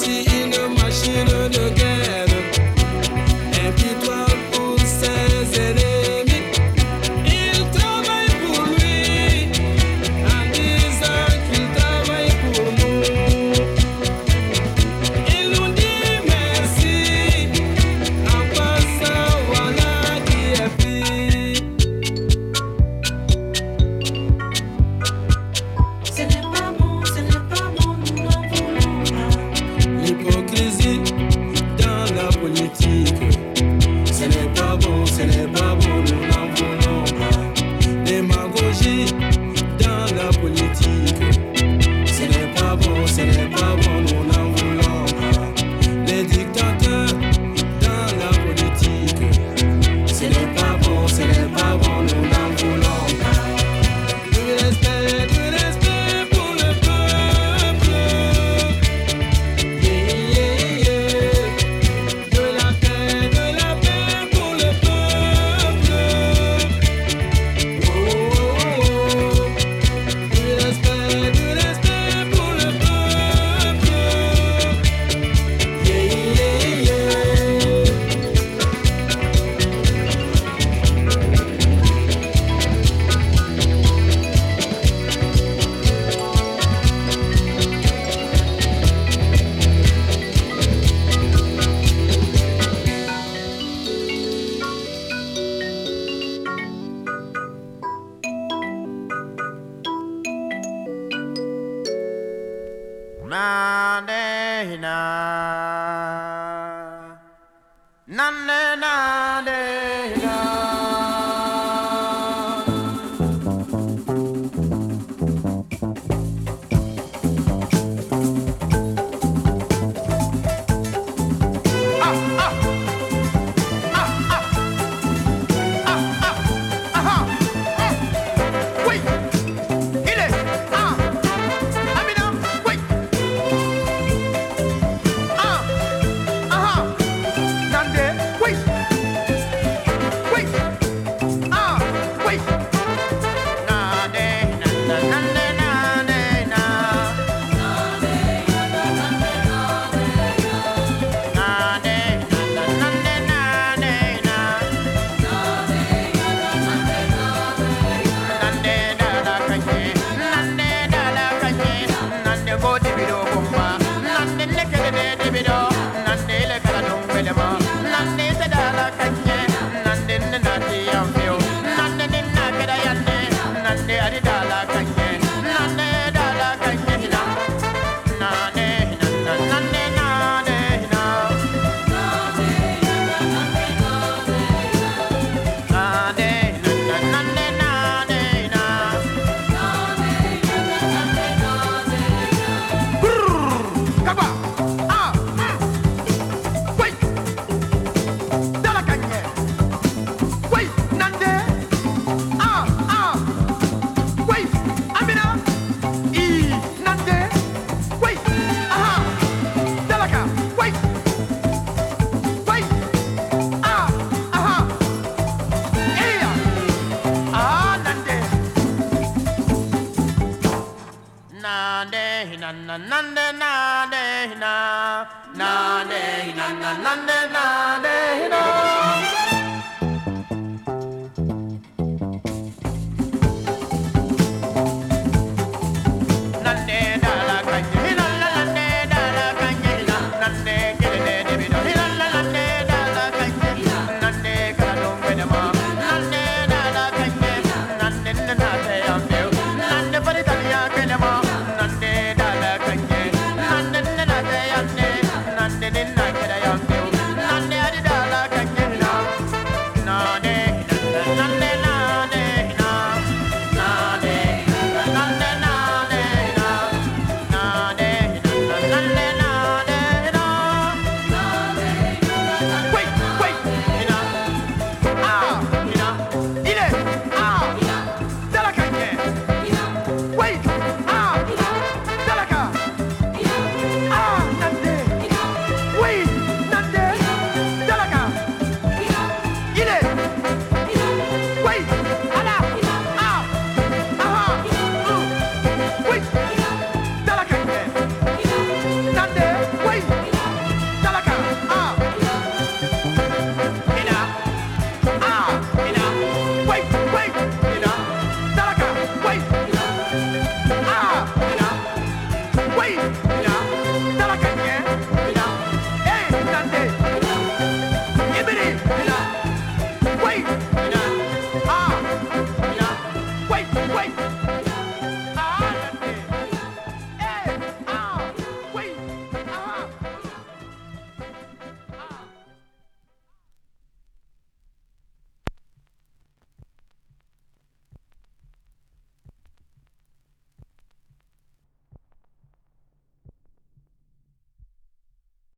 See.